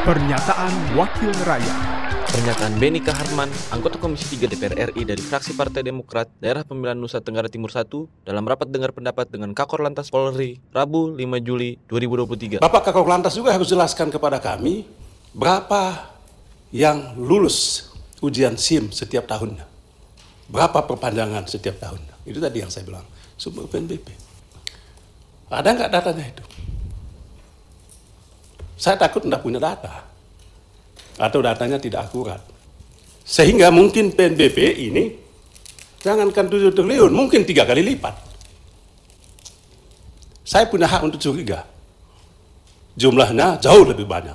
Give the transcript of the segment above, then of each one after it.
Pernyataan Wakil Rakyat Pernyataan Beni Kaharman, anggota Komisi 3 DPR RI dari fraksi Partai Demokrat Daerah Pemilihan Nusa Tenggara Timur 1 dalam rapat dengar pendapat dengan Kakor Lantas Polri Rabu 5 Juli 2023. Bapak Kakor Lantas juga harus jelaskan kepada kami berapa yang lulus ujian SIM setiap tahunnya. Berapa perpanjangan setiap tahunnya. Itu tadi yang saya bilang, sumber PNBP. Ada nggak datanya itu? Saya takut tidak punya data. Atau datanya tidak akurat. Sehingga mungkin PNBP ini, jangankan 7 triliun, mungkin tiga kali lipat. Saya punya hak untuk curiga. Jumlahnya jauh lebih banyak.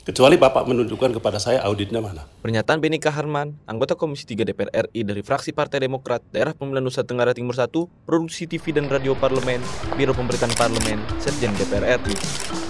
Kecuali Bapak menunjukkan kepada saya auditnya mana. Pernyataan Beni Kaharman, anggota Komisi 3 DPR RI dari fraksi Partai Demokrat Daerah Pemilihan Nusa Tenggara Timur 1, Produksi TV dan Radio Parlemen, Biro Pemberitaan Parlemen, Sekjen DPR RI.